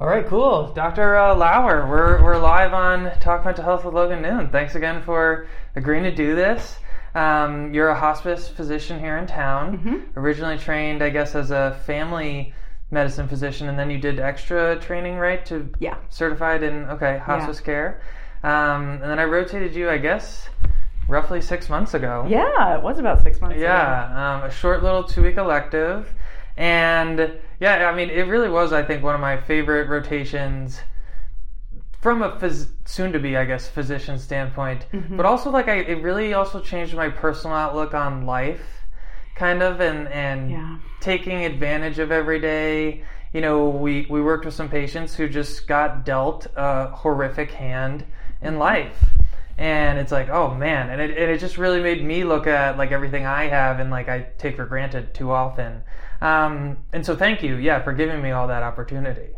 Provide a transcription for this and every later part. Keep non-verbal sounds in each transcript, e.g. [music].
All right, cool. Dr. Uh, Lauer, we're, we're live on Talk Mental Health with Logan Noone. Thanks again for agreeing to do this. Um, you're a hospice physician here in town. Mm-hmm. Originally trained, I guess, as a family medicine physician, and then you did extra training, right? To Yeah. certified in okay hospice care. Um, and then I rotated you, I guess, roughly six months ago. Yeah, it was about six months ago. Yeah, um, a short little two week elective. And yeah, I mean, it really was, I think, one of my favorite rotations from a phys- soon to be, I guess, physician standpoint. Mm-hmm. But also, like, I, it really also changed my personal outlook on life, kind of, and, and Yeah. taking advantage of every day. You know, we, we worked with some patients who just got dealt a horrific hand in life. And it's like, oh man. And it, and it just really made me look at like everything I have and like I take for granted too often. Um, and so thank you, yeah, for giving me all that opportunity.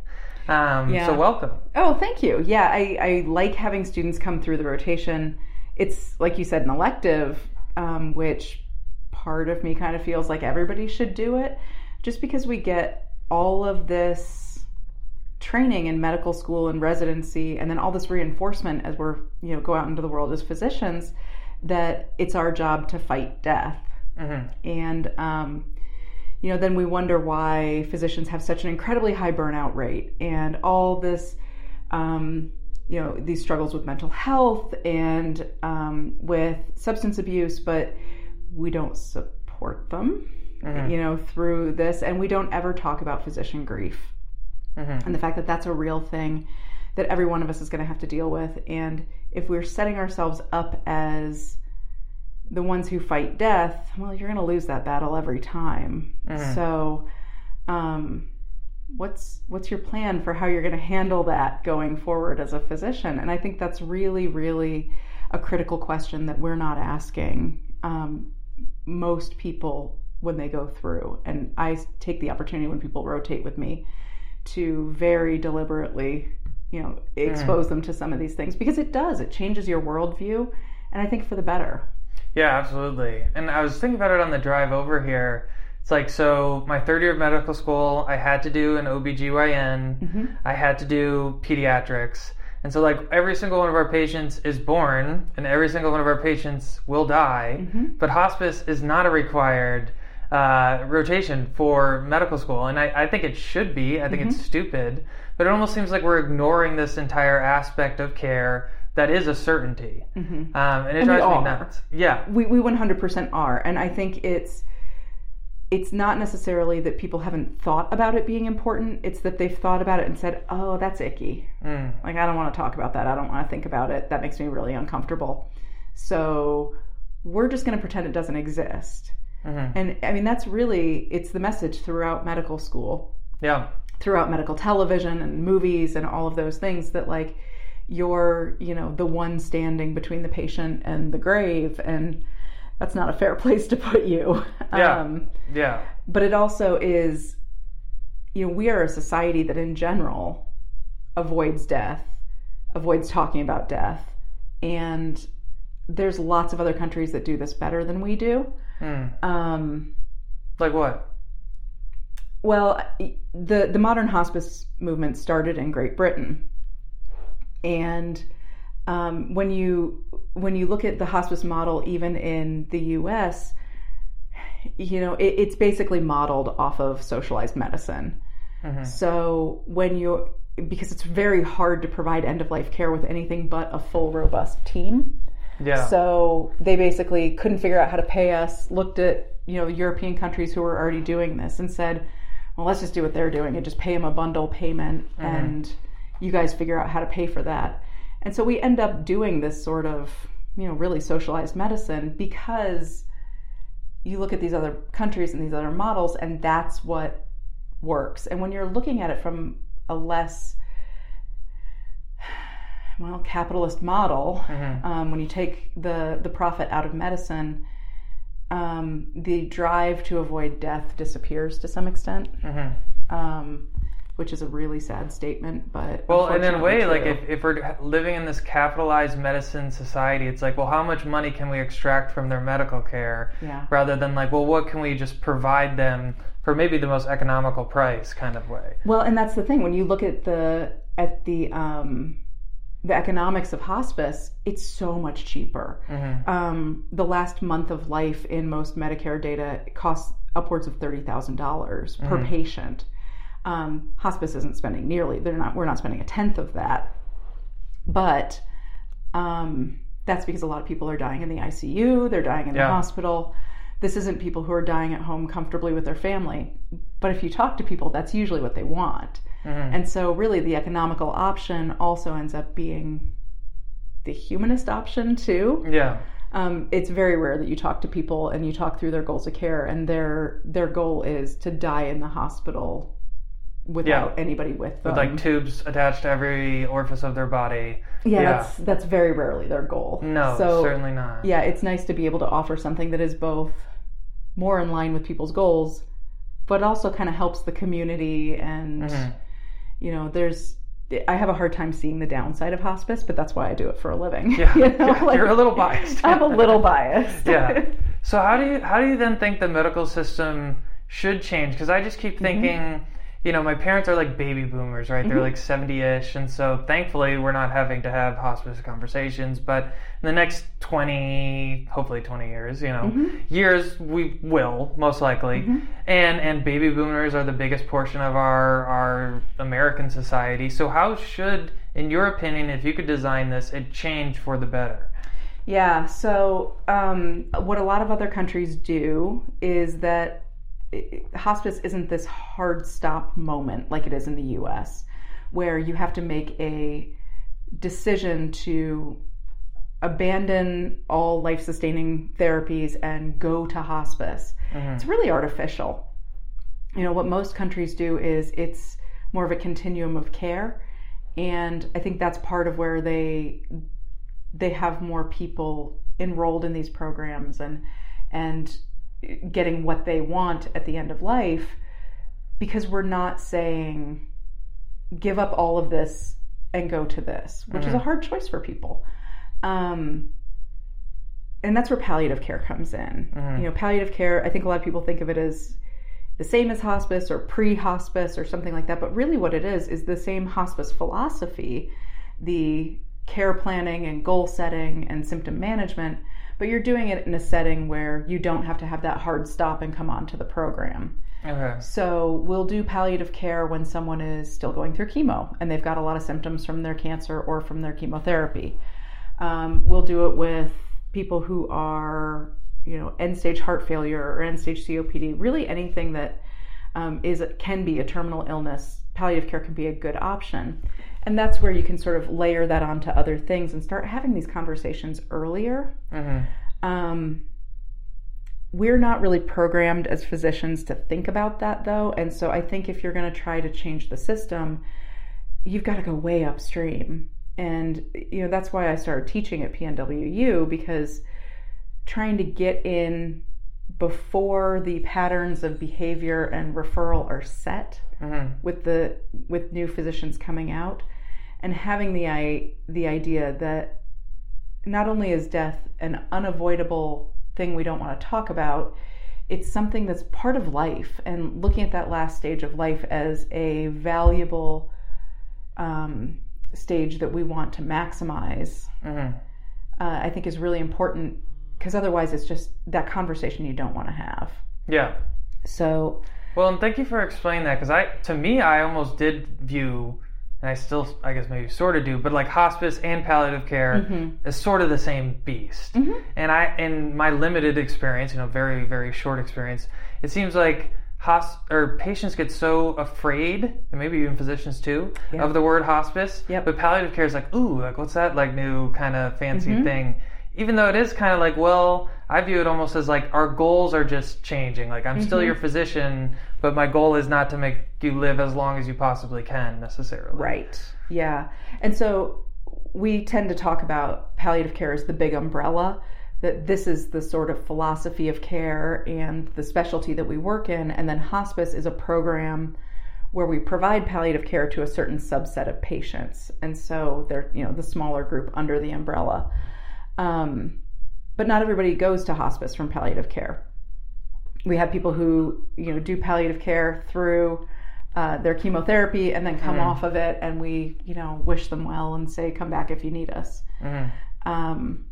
Um, Yeah. So welcome. Oh, thank you. Yeah, I, I like having students come through the rotation. It's, like you said, an elective, um, which part of me kind of feels like everybody should do it just because we get all of this training in medical school and residency and then all this reinforcement as we're you know go out into the world as physicians that it's our job to fight death. Hmm and um, you know then we wonder why physicians have such an incredibly high burnout rate and all this um, you know these struggles with mental health and um, with substance abuse but we don't support them you know through this. And we don't ever talk about physician grief Mhm. and the fact that that's a real thing that every one of us is going to have to deal with. And if we're setting ourselves up as the ones who fight death well you're going to lose that battle every time. So um, what's what's your plan for how you're going to handle that going forward as a physician? And i think that's really really a critical question that we're not asking um, most people when they go through. And i take the opportunity when people rotate with me to very deliberately you know expose mm. them to some of these things because it does it changes your worldview and i think for the better Yeah, absolutely. And I was thinking about it on the drive over here. It's like, so my third year of medical school, I had to do an OBGYN, mm-hmm. I had to do pediatrics. And so, like, every single one of our patients is born, and every single one of our patients will die. Mm-hmm. But hospice is not a required uh, rotation for medical school. And I, I think it should be. I think it's stupid. But it almost seems like we're ignoring this entire aspect of care that is a certainty. Um, and it we drives me nuts. Yeah. we, we 100% are and i think it's it's not necessarily that people haven't thought about it being important it's that they've thought about it and said oh that's icky Mm. like i don't want to talk about that i don't want to think about it that makes me really uncomfortable so we're just going to pretend it doesn't exist Mhm. and i mean that's really it's the message throughout medical school Yeah. throughout medical television and movies and all of those things that like you're you know the one standing between the patient and the grave and that's not a fair [laughs] place to put you Yeah. um, Yeah. but it also is you know we are a society that in general avoids death avoids talking about death and there's lots of other countries that do this better than we do Mm. um, Like what? Well, the the modern hospice movement started in Great Britain, and um, when you when you look at the hospice model, even in the U.S., you know it, it's basically modeled off of socialized medicine. So when you because it's very hard to provide end of life care with anything but a full robust team. Yeah. So they basically couldn't figure out how to pay us, looked at, you know, European countries who were already doing this and said, well, let's just do what they're doing and just pay them a bundle payment mm-hmm. and you guys figure out how to pay for that. And so we end up doing this sort of, you know, really socialized medicine because you look at these other countries and these other models and that's what works. And when you're looking at it from a less well capitalist model, um, when you take the the profit out of medicine, um, the drive to avoid death disappears to some extent. Um, which is a really sad statement, but Well, and in a way, unfortunately like if, if we're living in this capitalized medicine society, it's like, well, how much money can we extract from their medical care? Yeah. Rather than like, well, what can we just provide them for maybe the most economical price kind of way. Well, and that's the thing when you look at the at the um, the economics of hospice, it's so much cheaper. Mm-hmm. Um, the last month of life in most Medicare data costs upwards of thirty thousand dollars per Mhm. patient. Um, hospice isn't spending nearly; they're not. We're not spending a tenth of that, but um, that's because a lot of people are dying in the ICU. They're dying in the hospital. This isn't people who are dying at home comfortably with their family. But if you talk to people, that's usually what they want. Mhm. And so, really, the economical option also ends up being the humanist option, too. Yeah. Um, it's very rare that you talk to people and you talk through their goals of care, and their their goal is to die in the hospital without anybody with them. With like tubes attached to every orifice of their body. yeah, yeah. that's that's very rarely their goal. No, so certainly not. yeah, it's nice to be able to offer something that is both more in line with people's goals, but also kind of helps the community and Mhm. You know, there's I have a hard time seeing the downside of hospice, but that's why I do it for a living. Yeah, [laughs] You know, yeah, like- you're a little biased. [laughs] I'm a little biased. [laughs] yeah. So how do you how do you then think the medical system should change? Because I just keep Mm-hmm. You know, my parents are like baby boomers, right? They're like seventy ish, and so thankfully we're not having to have hospice conversations. But in the next twenty, hopefully twenty years, you know, Mm-hmm. years we will most likely, and and baby boomers are the biggest portion of our our American society. So how should, in your opinion, if you could design this, it change for the better? Yeah. So, um, what a lot of other countries do is that hospice isn't this hard stop moment like it is in the US, where you have to make a decision to abandon all life sustaining therapies and go to hospice. Mm-hmm. It's really artificial. You know, what most countries do is it's more of a continuum of care. And I think that's part of where they they have more people enrolled in these programs and and getting what they want at the end of life because we're not saying give up all of this and go to this which is a hard choice for people. Um, and that's where palliative care comes in. You know palliative care i think a lot of people think of it as the same as hospice or pre-hospice or something like that but really what it is is the same hospice philosophy the care planning and goal setting and symptom management but you're doing it in a setting where you don't have to have that hard stop and come on to the program Okay. so we'll do palliative care when someone is still going through chemo and they've got a lot of symptoms from their cancer or from their chemotherapy. Um, we'll do it with people who are, you know, end stage heart failure or end stage COPD. Really, anything that um, is can be a terminal illness. Palliative care can be a good option, and that's where you can sort of layer that onto other things and start having these conversations earlier. Mm-hmm. Um, we're not really programmed as physicians to think about that though. And so I think if you're going to try to change the system, you've got to go way upstream. And, you know, that's why I started teaching at PNWU because trying to get in before the patterns of behavior and referral are set Mm-hmm. with the with new physicians coming out and having the i the idea that not only is death an unavoidable thing we don't want to talk about it's something that's part of life and looking at that last stage of life as a valuable um, stage that we want to maximize Mm-hmm. uh, i think is really important because otherwise it's just that conversation you don't want to have Yeah. so Well, and thank you for explaining that because I, to me, I almost did view, and I still, I guess maybe sort of do, but like hospice and palliative care Mm-hmm. is sort of the same beast. And I, in my limited experience, you know, very very short experience, it seems like hos or patients get so afraid, and maybe even physicians too, Yeah. of the word hospice. Yep. But palliative care is like, ooh, like what's that like new kind of fancy Mm-hmm. thing? Even though it is kind of like, well, I view it almost as like our goals are just changing. Like I'm Mm-hmm. still your physician, but my goal is not to make you live as long as you possibly can necessarily. Right. Yeah. And so we tend to talk about palliative care as the big umbrella, that this is the sort of philosophy of care and the specialty that we work in. And then hospice is a program where we provide palliative care to a certain subset of patients. And so they're, you know, the smaller group under the umbrella. Um, but not everybody goes to hospice from palliative care. we have people who you know do palliative care through uh, their chemotherapy and then come Mhm. off of it, and we you know wish them well and say come back if you need us. Mhm. Um,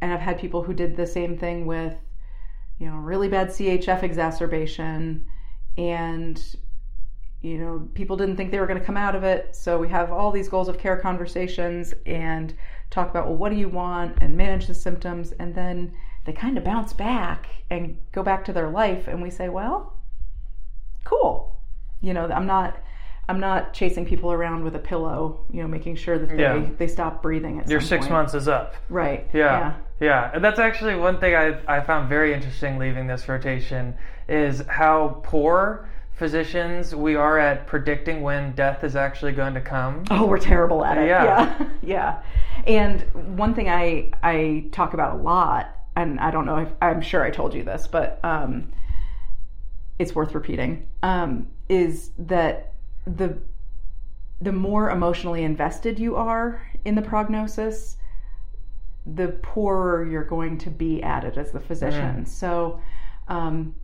and I've had people who did the same thing with, you know, really bad CHF exacerbation, and you know, people didn't think they were going to come out of it. So we have all these goals of care conversations and talk about, well, what do you want, and manage the symptoms, and then they kind of bounce back and go back to their life, and we say, well, cool. You know, I'm not. I'm not chasing people around with a pillow, you know, making sure that they, Yeah. they stop breathing at Your six point. months is up. Right. Yeah. Yeah. And that's actually one thing I, I found very interesting leaving this rotation is how poor physicians we are at predicting when death is actually going to come. Oh, we're terrible at it. Yeah. [laughs] Yeah. yeah. And one thing I I talk about a lot, and I don't know if I'm sure I told you this, but um, it's worth repeating, um, is that the the more emotionally invested you are in the prognosis, the poorer you're going to be at it as the physician. So um,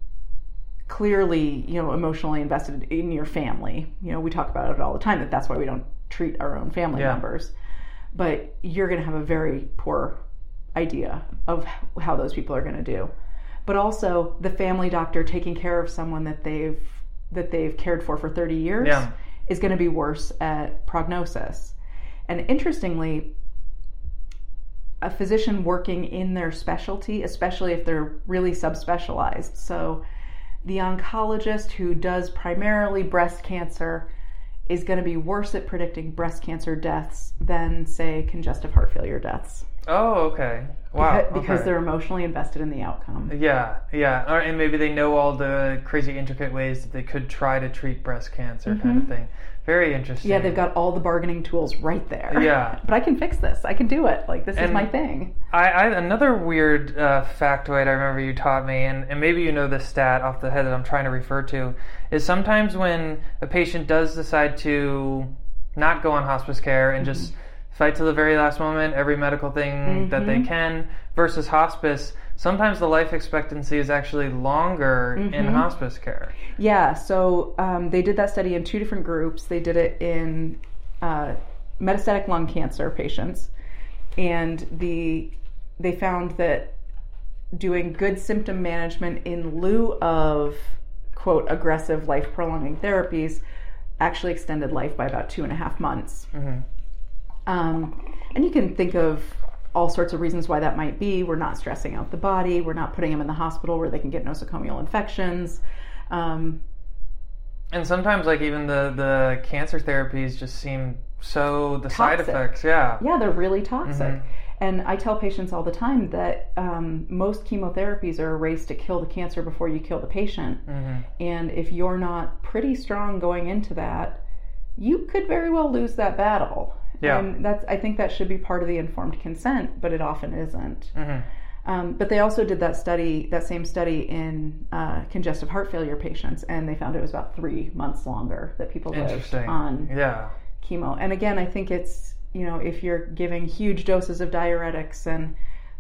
clearly, you know, emotionally invested in your family. You know, we talk about it all the time that that's why we don't treat our own family Yeah. members. But you're going to have a very poor idea of how those people are going to do. But also the family doctor taking care of someone that they've that they've cared for for 30 years Yeah. is going to be worse at prognosis. And interestingly, a physician working in their specialty, especially if they're really subspecialized. So, the oncologist who does primarily breast cancer is going to be worse at predicting breast cancer deaths than, say, congestive heart failure deaths. Oh, okay. Wow. Beca- because okay. they're emotionally invested in the outcome. Yeah, yeah, or, and maybe they know all the crazy intricate ways that they could try to treat breast cancer, kind of thing. Very interesting. Mm-hmm. Yeah, they've got all the bargaining tools right there. Yeah. [laughs] But I can fix this. I can do it. Like, this is my thing. I, I another weird uh, factoid I remember you taught me, and, and maybe you know this stat off the head that I'm trying to refer to, is sometimes when a patient does decide to not go on hospice care and just fight to the very last moment every medical thing that they can versus hospice, sometimes the life expectancy is actually longer in hospice care. Yeah, so um, they did that study in two different groups. They did it in uh, metastatic lung cancer patients, and the they found that doing good symptom management in lieu of quote aggressive life prolonging therapies actually extended life by about two and a half months. Um, and you can think of all sorts of reasons why that might be. We're not stressing out the body. We're not putting them in the hospital where they can get nosocomial infections. Um, And sometimes, like even the the cancer therapies just seem so the side effects, yeah, yeah, they're really toxic. And I tell patients all the time that um, most chemotherapies are a race to kill the cancer before you kill the patient. Mhm. And if you're not pretty strong going into that, you could very well lose that battle. Yeah. And that's I think that should be part of the informed consent, but it often isn't. Mhm. Um, but they also did that study, that same study in uh, congestive heart failure patients, and they found it was about three months longer that people lived on Yeah. chemo. And again, I think it's you know if you're giving huge doses of diuretics and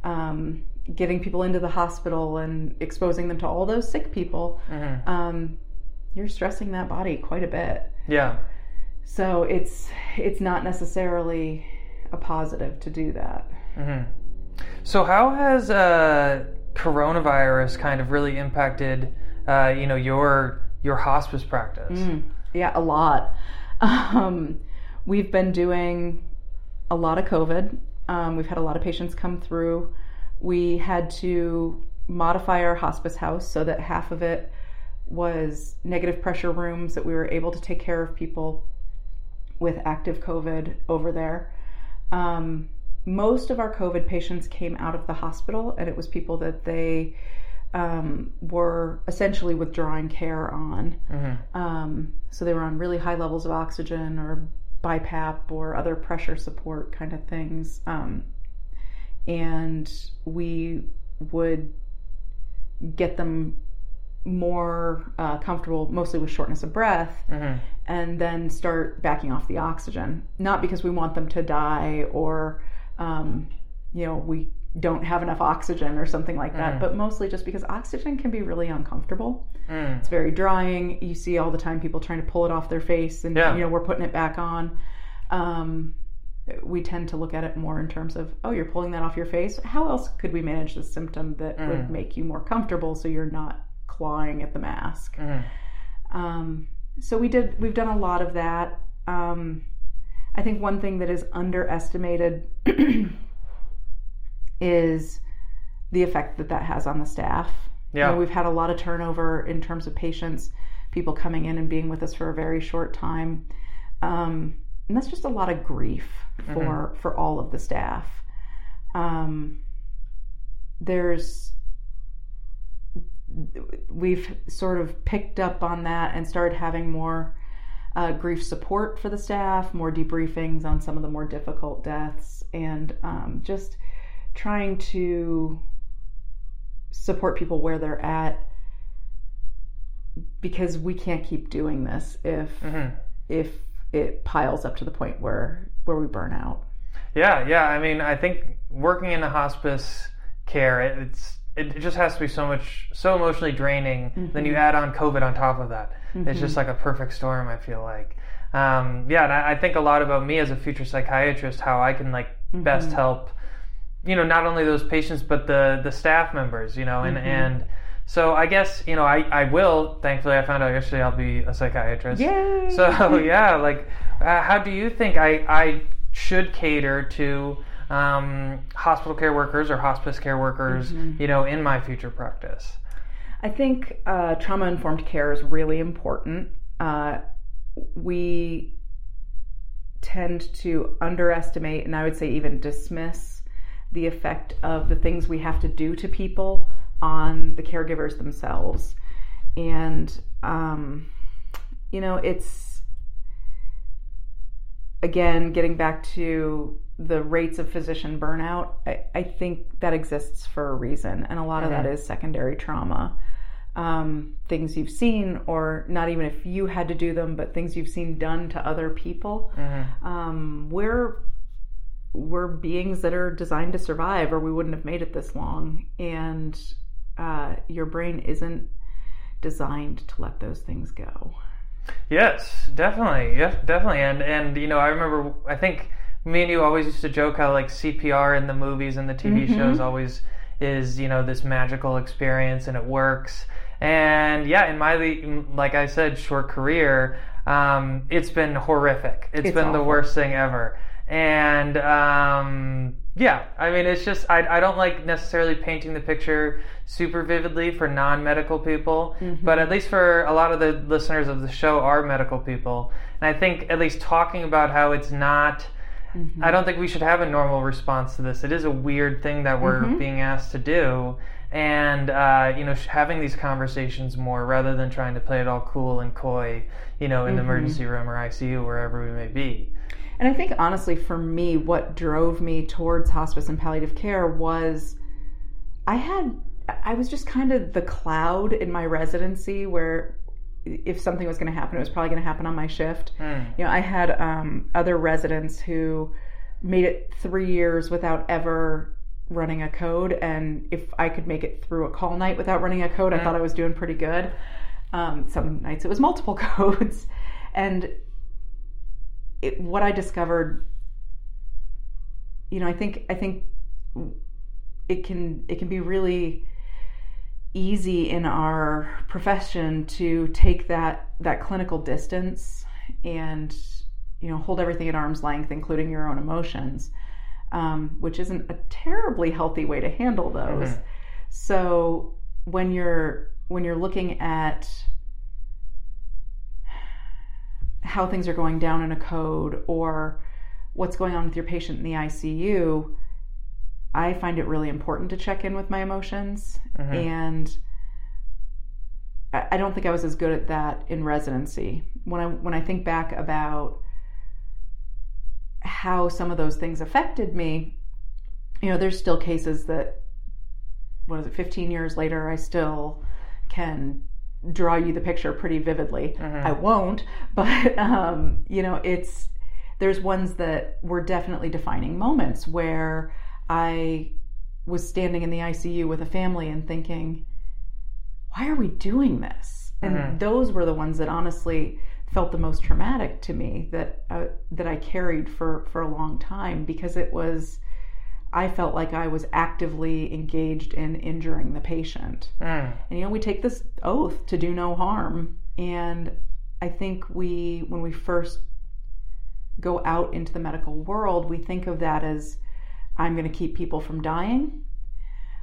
um, getting people into the hospital and exposing them to all those sick people, Mhm. um, you're stressing that body quite a bit. Yeah. So it's it's not necessarily a positive to do that. hmm So, how has uh, coronavirus kind of really impacted, uh, you know, your your hospice practice? Mm, yeah, a lot. [laughs] Um, we've been doing a lot of COVID. Um, we've had a lot of patients come through. We had to modify our hospice house so that half of it was negative pressure rooms that we were able to take care of people with active COVID over there. Um, most of our COVID patients came out of the hospital, and it was people that they um, were essentially withdrawing care on. hmm Um, so they were on really high levels of oxygen or BiPAP or other pressure support kind of things. Um, and we would get them more uh, comfortable, mostly with shortness of breath, hmm and then start backing off the oxygen. Not because we want them to die or, um, you know, we don't have enough oxygen or something like that, mm. but mostly just because oxygen can be really uncomfortable. Mm. It's very drying. You see all the time people trying to pull it off their face, and yeah. you know we're putting it back on. Um, we tend to look at it more in terms of, oh, you're pulling that off your face. How else could we manage the symptom that mm. would make you more comfortable so you're not clawing at the mask? Mm. Um, so we did. We've done a lot of that. Um, I think one thing that is underestimated [clears throat] is the effect that that has on the staff. Yeah. You know, we've had a lot of turnover in terms of patients, people coming in and being with us for a very short time. Um, and that's just a lot of grief for mm-hmm. for all of the staff. Um, there's we've sort of picked up on that and started having more uh, grief support for the staff, more debriefings on some of the more difficult deaths, and um, just trying to support people where they're at because we can't keep doing this if mm-hmm. if it piles up to the point where where we burn out. Yeah, yeah. I mean, I think working in the hospice care, it's it just has to be so much so emotionally draining. Mm-hmm. Then you add on COVID on top of that. Mm-hmm. It's just like a perfect storm. I feel like. Um, yeah, and I, I, think a lot about me as a future psychiatrist, how I can like mm-hmm. best help. You know, not only those patients, but the the staff members. You know, and mm-hmm. and so I guess you know I, I will. Thankfully, I found out yesterday I'll be a psychiatrist. Yay! So [laughs] yeah, like, uh, how do you think I I should cater to um, hospital care workers or hospice care workers? Mm-hmm. You know, in my future practice. I think uh, trauma informed care is really important. Uh, we tend to underestimate, and I would say even dismiss, the effect of the things we have to do to people on the caregivers themselves. And, um, you know, it's, again, getting back to the rates of physician burnout, I, I think that exists for a reason. And a lot mm-hmm. of that mm-hmm. secondary trauma. Um, things you've seen, or not even if you had to do them, but things you've seen done to other people. Mm-hmm. Um, we're we're beings that are designed to survive, or we wouldn't have made it this long. And uh, your brain isn't designed to let those things go. Yes, definitely. Yes, definitely. And and you know, I remember I think me and you always used to joke how like CPR in the movies and the TV mm-hmm. shows always is, you know, this magical experience and it works. And yeah, in my like I said, short career, um, it's been horrific. it's, it's been awful. the worst thing ever. And um, yeah, I mean, it's just I, I don't like necessarily painting the picture super vividly for non-medical people, mm-hmm. but at least for a lot of the listeners of the show are medical people, and I think at least talking about how it's not. Mm-hmm. I don't think we should have a normal response to this. It is a weird thing that we're mm-hmm. being asked to do, and uh, you know, having these conversations more rather than trying to play it all cool and coy, you know, in the mm-hmm. emergency room or ICU, wherever we may be. And I think honestly, for me, what drove me towards hospice and palliative care was I had, I was just kind of the cloud in my residency where if something was going to happen, it was probably going to happen on my shift. Mm. You know, I had um, other residents who made it three years without ever running a code. And if I could make it through a call night without running a code, mm. I hmm. thought I was doing pretty good. Um, some nights it was multiple [laughs] codes. And it, what I discovered, you know, I think I think it can it can be really easy in our profession to take that that clinical distance and you know hold everything at arm's length, including your own emotions, um, which isn't a terribly healthy way to handle those. Mm-hmm. So when you're when you're looking at how things are going down in a code or what's going on with your patient in the ICU, I find it really important to check in with my emotions. Mm-hmm. And I don't think I was as good at that in residency. When I when I think back about how some of those things affected me, you know, there's still cases that what is it, 15 years later, I still can draw you the picture pretty vividly. Mm-hmm. I won't, [laughs] but um, you know, it's there's ones that were definitely defining moments where I was standing in the ICU with a family and thinking, why are we doing this? And Mhm. those were the ones that honestly felt the most traumatic to me that uh, that I carried for for a long time because it was I felt like I was actively engaged in injuring the patient. Mm. And you know, we take this oath to do no harm. And I think we, when we first go out into the medical world, we think of that as I'm going to keep people from dying.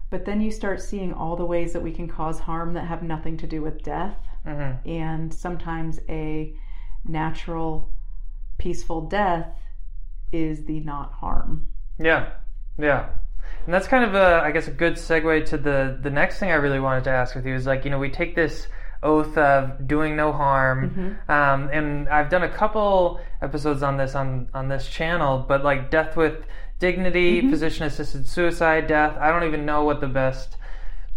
But then you start seeing all the ways that we can cause harm that have nothing to do with death. hmm And sometimes a natural, peaceful death is the not harm. Yeah, yeah. And that's kind of a, I guess, a good segue to the the next thing I really wanted to ask with you is like, you know, we take this oath of doing no harm, um, and I've done a couple episodes on this on on this channel, but like death with dignity, physician assisted suicide death. I don't even know what the best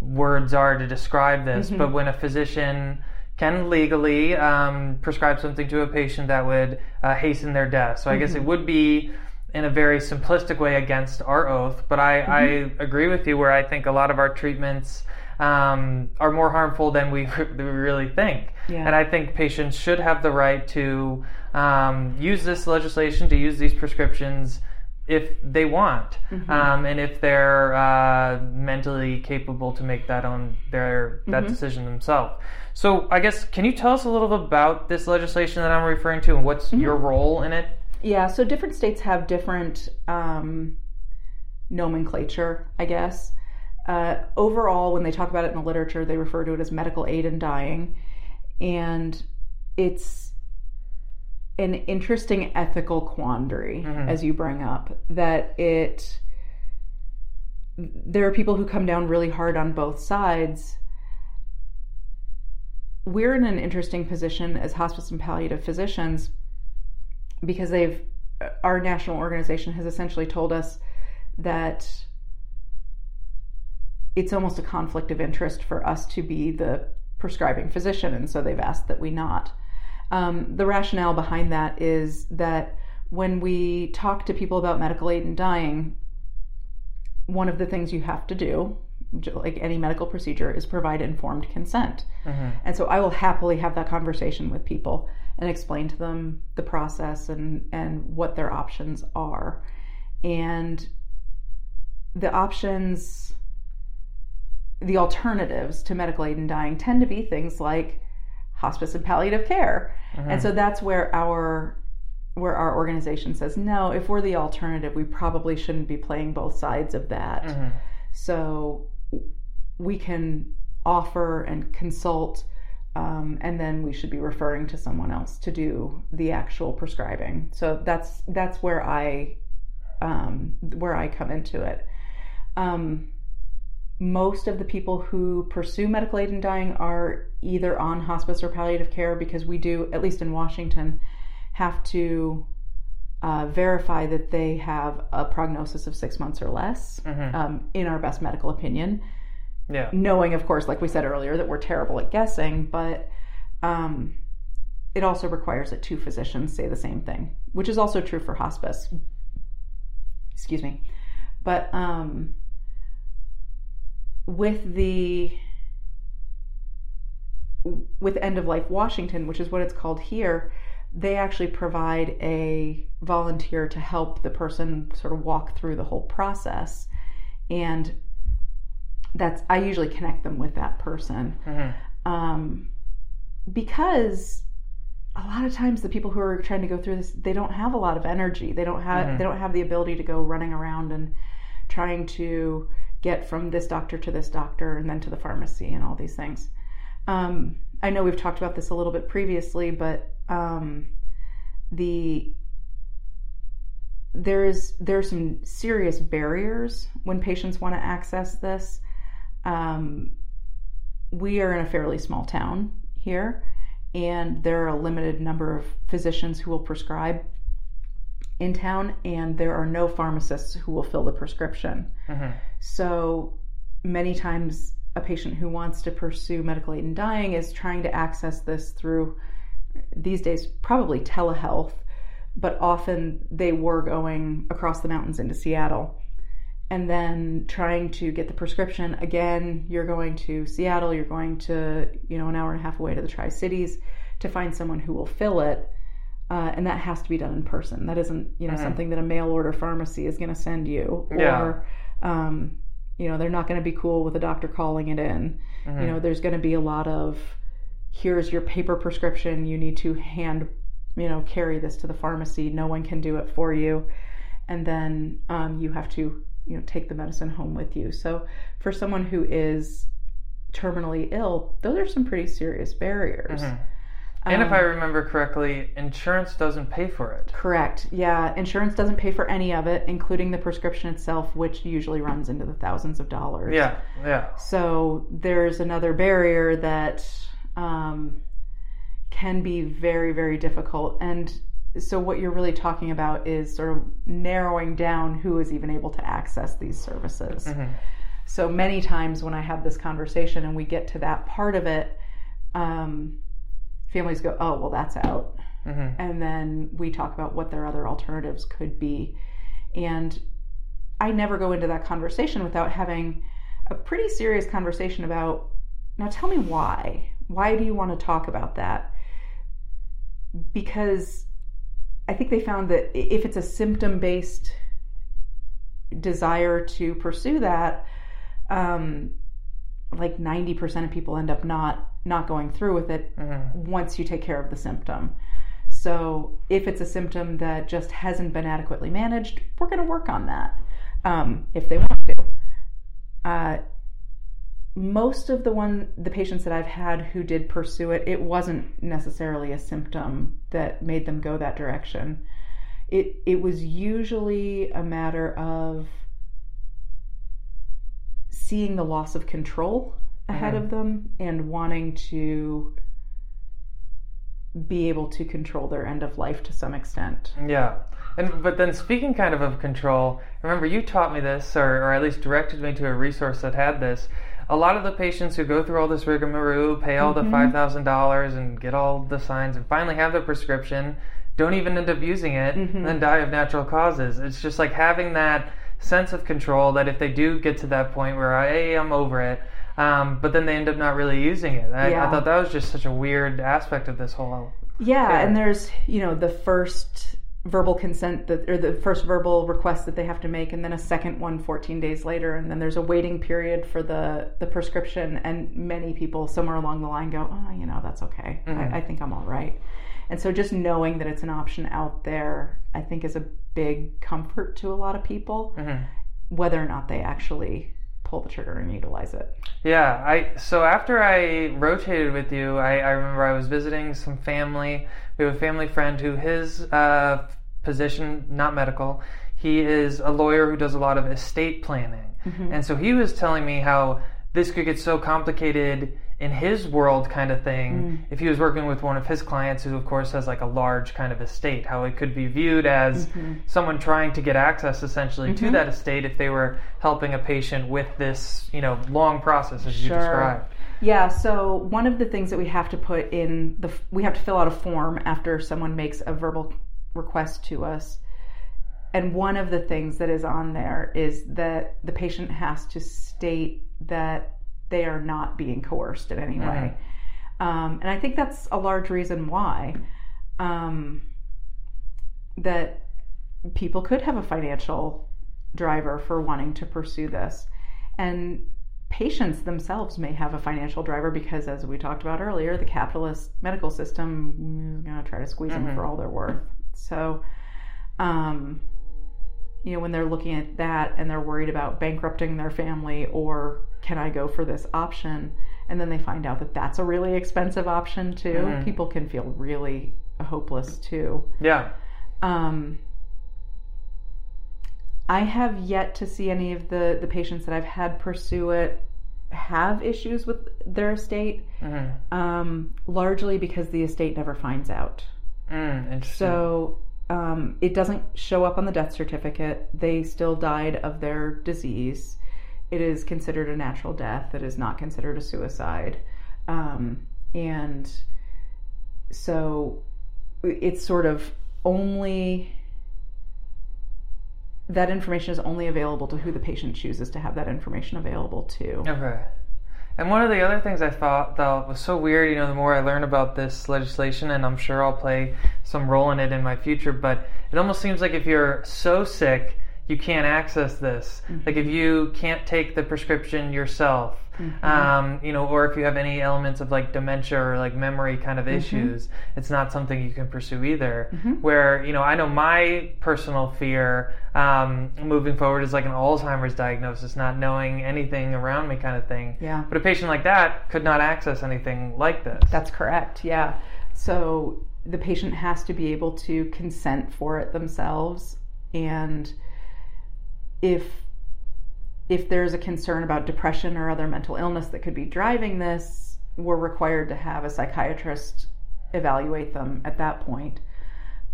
words are to describe this, but when a physician can legally um, prescribe something to a patient that would uh, hasten their death. So I guess it would be in a very simplistic way against our oath, but I, I agree with you where I think a lot of our treatments um, are more harmful than we, [laughs] we really think. Yeah. And I think patients should have the right to um, use this legislation, to use these prescriptions if they want, um, and if they're uh, mentally capable to make that on their that decision themselves. So I guess can you tell us a little bit about this legislation that I'm referring to and what's your role in it? Yeah, so different states have different um, nomenclature, I guess. Uh, overall, when they talk about it in the literature, they refer to it as medical aid in dying. And it's an interesting ethical quandary, mm-hmm. as you bring up, that it. There are people who come down really hard on both sides. We're in an interesting position as hospice and palliative physicians because they've our national organization has essentially told us that it's almost a conflict of interest for us to be the prescribing physician, and so they've asked that we not. Um, the rationale behind that is that when we talk to people about medical aid in dying, one of the things you have to do, like any medical procedure, is provide informed consent. And so I will happily have that conversation with people and explain to them the process and, and what their options are. And the options, the alternatives to medical aid in dying tend to be things like hospice and palliative care. And so that's where our where our organization says no if we're the alternative we probably shouldn't be playing both sides of that. So we can offer and consult um, and then we should be referring to someone else to do the actual prescribing. So that's that's where i um, where i come into it. Um, most of the people who pursue medical aid in dying are either on hospice or palliative care because we do at least in washington have to uh, verify that they have a prognosis of six months or less um, in our best medical opinion. Yeah. knowing of course like we said earlier that we're terrible at guessing but um, it also requires that two physicians say the same thing which is also true for hospice. Excuse me. But um, with the with end of life washington which is what it's called here they actually provide a volunteer to help the person sort of walk through the whole process. And that's i usually connect them with that person. Um, because a lot of times the people who are trying to go through this they don't have a lot of energy. They don't have they don't have the ability to go running around and trying to get from this doctor to this doctor and then to the pharmacy and all these things. Um, i know we've talked about this a little bit previously but um, the there is there are some serious barriers when patients want to access this. Um, we are in a fairly small town here and there are a limited number of physicians who will prescribe in town and there are no pharmacists who will fill the prescription. Mm-hmm. So many times a patient who wants to pursue medical aid in dying is trying to access this through these days probably telehealth but often they were going across the mountains into seattle. And then trying to get the prescription again you're going to seattle you're going to you know an hour and a half away to the tri-cities to find someone who will fill it uh, and that has to be done in person that isn't you know Mhm. something that a mail order pharmacy is going to send you Yeah. or um, you know they're not going to be cool with a doctor calling it in Mhm. you know there's going to be a lot of here's your paper prescription you need to hand you know carry this to the pharmacy no one can do it for you and then um, you have to you know take the medicine home with you so for someone who is terminally ill those are some pretty serious barriers Mhm. And if Um, I remember correctly, insurance doesn't pay for it. correct yeah insurance doesn't pay for any of it including the prescription itself which usually runs into the thousands of dollars Yeah, yeah. So there's another barrier that um, can be very, very difficult. And so what you're really talking about is sort of narrowing down who is even able to access these services. Mhm. So many times when I have this conversation and we get to that part of it, um, families go, "Oh, well, that's out." Mhm. and then we talk about what their other alternatives could be. And I never go into that conversation without having a pretty serious conversation about now tell me why. Why do you want to talk about that? Because I think they found that if it's a symptom based desire to pursue that, um, like 90% of people end up not not going through with it Mhm. once you take care of the symptom. So if it's a symptom that just hasn't been adequately managed, we're going to work on that um, if they want to. Uh, most of the one the patients that I've had who did pursue it, it wasn't necessarily a symptom that made them go that direction. It it was usually a matter of seeing the loss of control ahead Mhm. of them and wanting to be able to control their end of life to some extent. Yeah. And but then speaking kind of of control, remember you taught me this or, or at least directed me to a resource that had this. A lot of the patients who go through all this rigmarole, pay all the Mhm. five thousand dollars and get all the signs and finally have the prescription, don't even end up using it Mhm. and then die of natural causes. It's just like having that sense of control that if they do get to that point where I, hey, I'm over it, um, but then they end up not really using it. I, I thought that was just such a weird aspect of this whole. Yeah, Yeah. and there's, you know, the first verbal consent that or the first verbal request that they have to make and then a second one 14 days later and then there's a waiting period for the the prescription and many people somewhere along the line go oh you know that's okay Mhm. I, I think i'm all right and so just knowing that it's an option out there i think is a big comfort to a lot of people Mhm. whether or not they actually pull the trigger and utilize it. Yeah, I so after I rotated with you, I, I remember I was visiting some family. We have a family friend who his uh, position, not medical, he is a lawyer who does a lot of estate planning, and so he was telling me how this could get so complicated in his world kind of thing hmm. if he was working with one of his clients who of course has like a large kind of estate how it could be viewed as mm-hmm. someone trying to get access essentially to mm-hmm. that estate if they were helping a patient with this you know long process as you described. Yeah, so one of the things that we have to put in the we have to fill out a form after someone makes a verbal request to us. And one of the things that is on there is that the patient has to state that they are not being coerced in any way. Um, and I think that's a large reason why um, that people could have a financial driver for wanting to pursue this. And patients themselves may have a financial driver because, as we talked about earlier, the capitalist medical system is going to try to squeeze them Mhm. for all they're worth. So, um, you know, when they're looking at that and they're worried about bankrupting their family or can I go for this option? And then they find out that that's a really expensive option too. Mhm. People can feel really hopeless too. yeah Um, I have yet to see any of the, the patients that I've had pursue it have issues with their estate, hmm um, largely because the estate never finds out. mm, So um, it doesn't show up on the death certificate. They still died of their disease. It is considered a natural death. It is not considered a suicide. Um, and so it's sort of only that information is only available to who the patient chooses to have that information available to. Okay. And one of the other things I thought thought was so weird, you know, the more I learn about this legislation, and I'm sure I'll play some role in it in my future, but it almost seems like if you're so sick, you can't access this. Mm-hmm. Like if you can't take the prescription yourself, mm-hmm. um, you know, or if you have any elements of like dementia or like memory kind of mm-hmm. issues, it's not something you can pursue either. Mm-hmm. Where you know, I know my personal fear um, moving forward is like an Alzheimer's diagnosis, not knowing anything around me, kind of thing. Yeah. But a patient like that could not access anything like this. That's correct. Yeah. So the patient has to be able to consent for it themselves and if if there's a concern about depression or other mental illness that could be driving this, we're required to have a psychiatrist evaluate them at that point.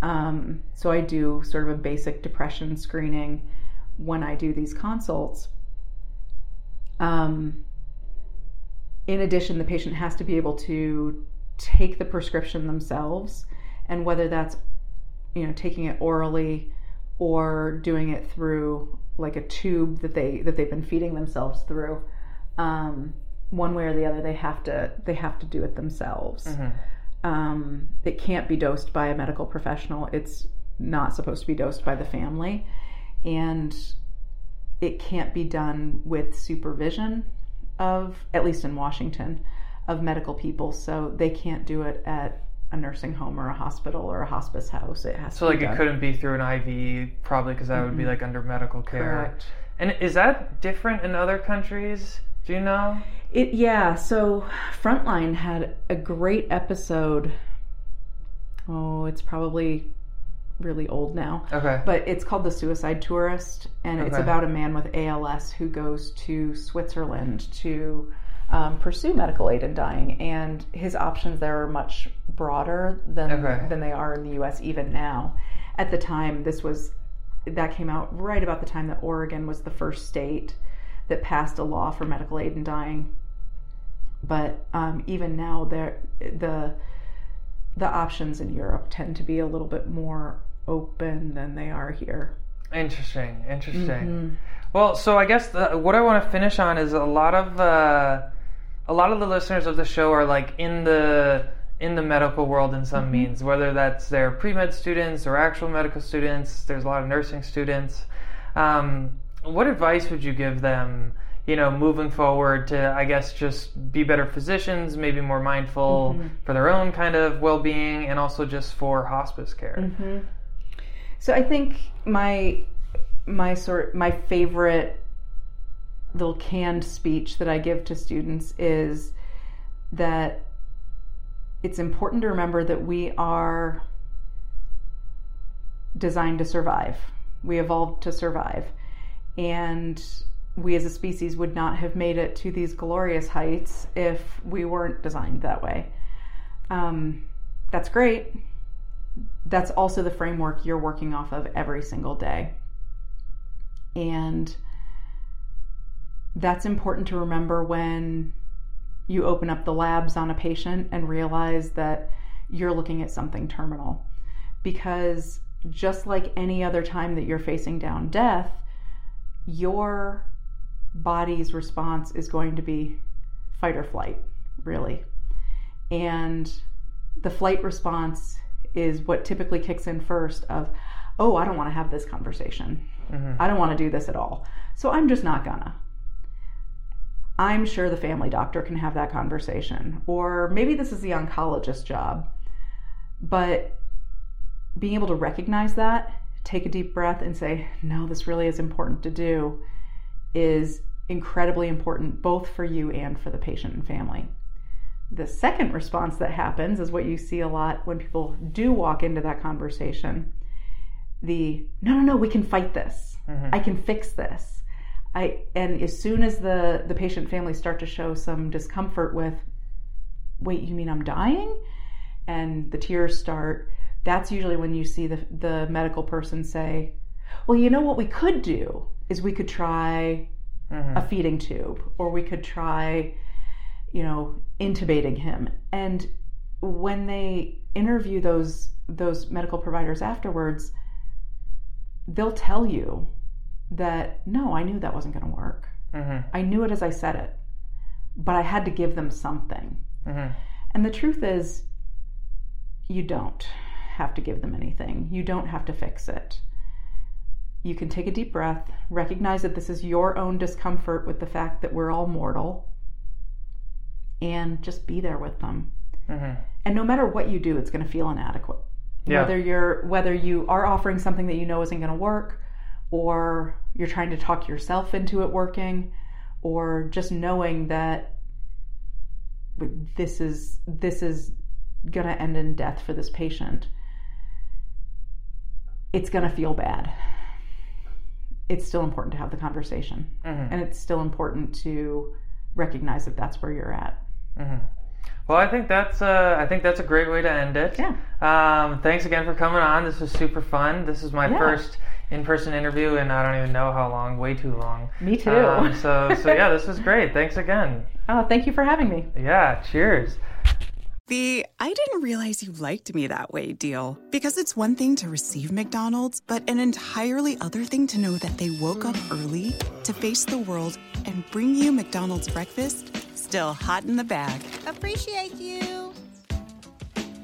Um, so I do sort of a basic depression screening when I do these consults. Um, in addition, the patient has to be able to take the prescription themselves, and whether that's you know taking it orally or doing it through like a tube that they that they've been feeding themselves through. Um, one way or the other, they have to they have to do it themselves. Mm-hmm. Um, it can't be dosed by a medical professional. It's not supposed to be dosed by the family, and it can't be done with supervision of at least in Washington of medical people. So they can't do it at a nursing home or a hospital or a hospice house. It has so like it couldn't be through an IV probably because that mm-hmm. would be like under medical care. Correct. And is that different in other countries? Do you know? It yeah. So Frontline had a great episode. Oh, it's probably really old now. Okay. But it's called The Suicide Tourist, and okay. it's about a man with ALS who goes to Switzerland to um, pursue medical aid in dying, and his options there are much broader than okay. than they are in the U.S. even now. At the time, this was that came out right about the time that Oregon was the first state that passed a law for medical aid in dying. But um, even now, there the the options in Europe tend to be a little bit more open than they are here. Interesting, interesting. Mm-hmm. Well, so I guess the, what I want to finish on is a lot of. Uh, a lot of the listeners of the show are like in the in the medical world in some mm-hmm. means, whether that's their pre med students or actual medical students. There's a lot of nursing students. Um, what advice would you give them? You know, moving forward to, I guess, just be better physicians, maybe more mindful mm-hmm. for their own kind of well being, and also just for hospice care. Mm-hmm. So I think my my sort my favorite little canned speech that I give to students is that it's important to remember that we are designed to survive. We evolved to survive. And we as a species would not have made it to these glorious heights if we weren't designed that way. Um, that's great. That's also the framework you're working off of every single day. And that's important to remember when you open up the labs on a patient and realize that you're looking at something terminal. Because just like any other time that you're facing down death, your body's response is going to be fight or flight, really. And the flight response is what typically kicks in first of, oh, I don't want to have this conversation. Mm-hmm. I don't want to do this at all. So I'm just not gonna. I'm sure the family doctor can have that conversation. Or maybe this is the oncologist's job. But being able to recognize that, take a deep breath and say, no, this really is important to do, is incredibly important both for you and for the patient and family. The second response that happens is what you see a lot when people do walk into that conversation the no, no, no, we can fight this. Mm-hmm. I can fix this. I and as soon as the the patient family start to show some discomfort with, wait, you mean I'm dying, and the tears start. That's usually when you see the the medical person say, well, you know what we could do is we could try mm-hmm. a feeding tube, or we could try, you know, intubating him. And when they interview those those medical providers afterwards, they'll tell you that no, I knew that wasn't going to work. Mm-hmm. I knew it as I said it, but I had to give them something. Mm-hmm. And the truth is, you don't have to give them anything, you don't have to fix it. You can take a deep breath, recognize that this is your own discomfort with the fact that we're all mortal, and just be there with them. Mm-hmm. And no matter what you do, it's going to feel inadequate. Yeah. Whether you're whether you are offering something that you know isn't going to work, or you're trying to talk yourself into it working, or just knowing that this is this is going to end in death for this patient. It's going to feel bad. It's still important to have the conversation, Mhm. and it's still important to recognize that that's where you're at. Mm-hmm. Well, I think that's uh, I think that's a great way to end it. Yeah. Um, thanks again for coming on. This was super fun. This is my Yeah. first in-person interview, and I don't even know how long. Way too long. Me too. Um, so [laughs] so yeah, this was great. Thanks again. oh, thank you for having me. Yeah. Cheers. The I didn't realize you liked me that way deal. Because it's one thing to receive McDonald's, but an entirely other thing to know that they woke up early to face the world and bring you McDonald's breakfast still hot in the bag. Appreciate you.